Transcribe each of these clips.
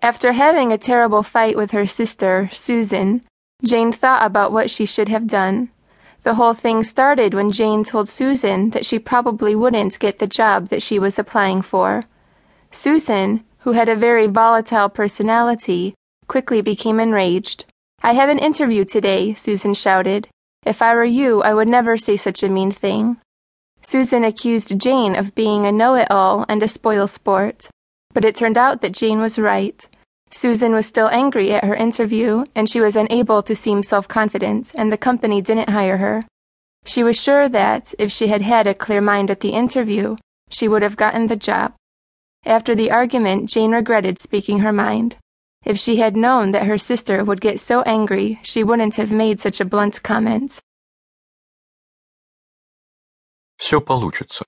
After having a terrible fight with her sister, Susan, Jane thought about what she should have done. The whole thing started when Jane told Susan that she probably wouldn't get the job that she was applying for. Susan, who had a very volatile personality, quickly became enraged. I have an interview today, Susan shouted. If I were you, I would never say such a mean thing. Susan accused Jane of being a know it all and a spoil sport. But it turned out that Jane was right. Susan was still angry at her interview, and she was unable to seem self confident, and the company didn't hire her. She was sure that, if she had had a clear mind at the interview, she would have gotten the job. After the argument, Jane regretted speaking her mind. If she had known that her sister would get so angry, she wouldn't have made such a blunt comment. Все получится.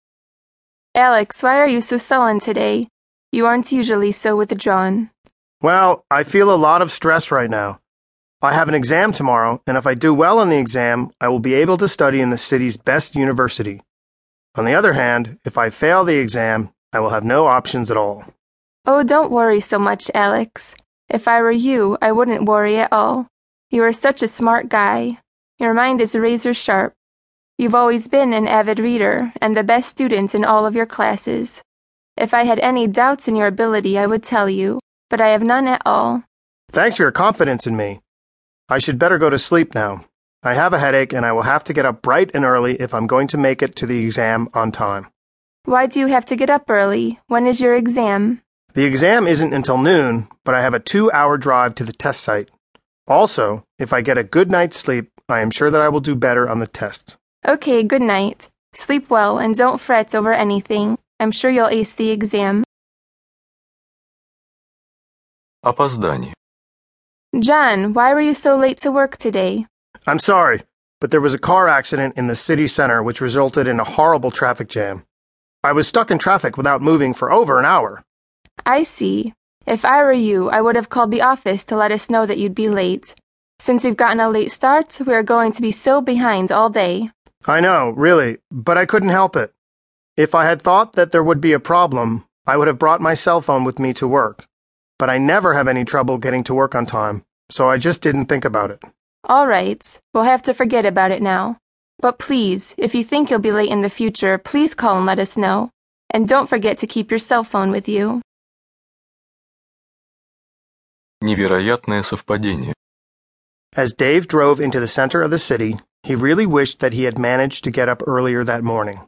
Alex, why are you so sullen today? You aren't usually so withdrawn. Well, I feel a lot of stress right now. I have an exam tomorrow, and if I do well on the exam, I will be able to study in the city's best university. On the other hand, if I fail the exam, I will have no options at all. Oh, don't worry so much, Alex. If I were you, I wouldn't worry at all. You are such a smart guy. Your mind is razor sharp. You've always been an avid reader and the best student in all of your classes. If I had any doubts in your ability, I would tell you, but I have none at all. Thanks for your confidence in me. I should better go to sleep now. I have a headache and I will have to get up bright and early if I'm going to make it to the exam on time. Why do you have to get up early? When is your exam? The exam isn't until noon, but I have a two hour drive to the test site. Also, if I get a good night's sleep, I am sure that I will do better on the test. Okay, good night. Sleep well and don't fret over anything. I'm sure you'll ace the exam. Опоздание. John, why were you so late to work today? I'm sorry, but there was a car accident in the city center which resulted in a horrible traffic jam. I was stuck in traffic without moving for over an hour. I see. If I were you, I would have called the office to let us know that you'd be late. Since we've gotten a late start, we are going to be so behind all day. I know, really, but I couldn't help it. If I had thought that there would be a problem, I would have brought my cell phone with me to work. But I never have any trouble getting to work on time, so I just didn't think about it. All right, we'll have to forget about it now. But please, if you think you'll be late in the future, please call and let us know. And don't forget to keep your cell phone with you. Невероятное совпадение. As Dave drove into the center of the city, he really wished that he had managed to get up earlier that morning.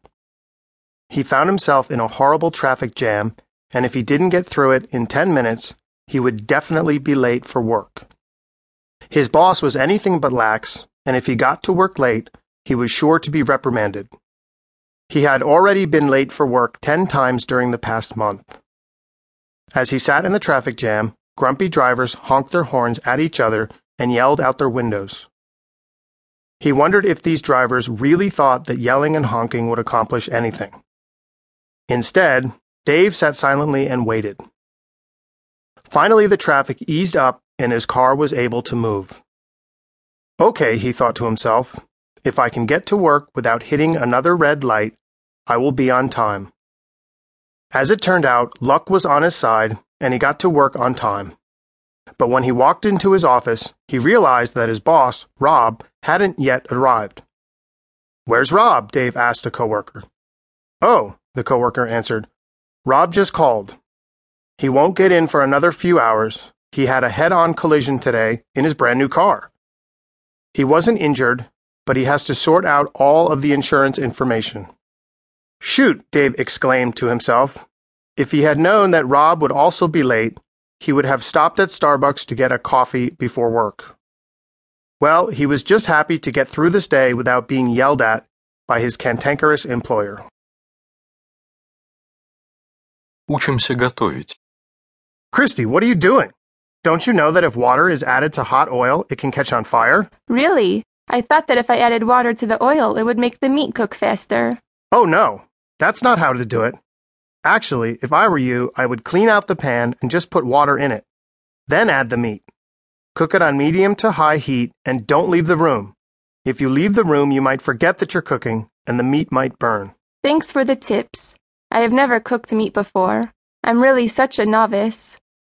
He found himself in a horrible traffic jam, and if he didn't get through it in 10 minutes, he would definitely be late for work. His boss was anything but lax, and if he got to work late, he was sure to be reprimanded. He had already been late for work 10 times during the past month. As he sat in the traffic jam, grumpy drivers honked their horns at each other and yelled out their windows. He wondered if these drivers really thought that yelling and honking would accomplish anything. Instead, Dave sat silently and waited. Finally, the traffic eased up and his car was able to move. Okay, he thought to himself, if I can get to work without hitting another red light, I will be on time. As it turned out, luck was on his side and he got to work on time. But when he walked into his office, he realized that his boss, Rob, hadn't yet arrived. Where's Rob? Dave asked a coworker. Oh, the coworker answered. Rob just called. He won't get in for another few hours. He had a head on collision today in his brand new car. He wasn't injured, but he has to sort out all of the insurance information. Shoot, Dave exclaimed to himself. If he had known that Rob would also be late, he would have stopped at Starbucks to get a coffee before work. Well, he was just happy to get through this day without being yelled at by his cantankerous employer. Учимся готовить. Christy, what are you doing? Don't you know that if water is added to hot oil, it can catch on fire? Really? I thought that if I added water to the oil, it would make the meat cook faster. Oh, no. That's not how to do it. Actually, if I were you, I would clean out the pan and just put water in it. Then add the meat. Cook it on medium to high heat and don't leave the room. If you leave the room, you might forget that you're cooking and the meat might burn. Thanks for the tips. I have never cooked meat before. I'm really such a novice.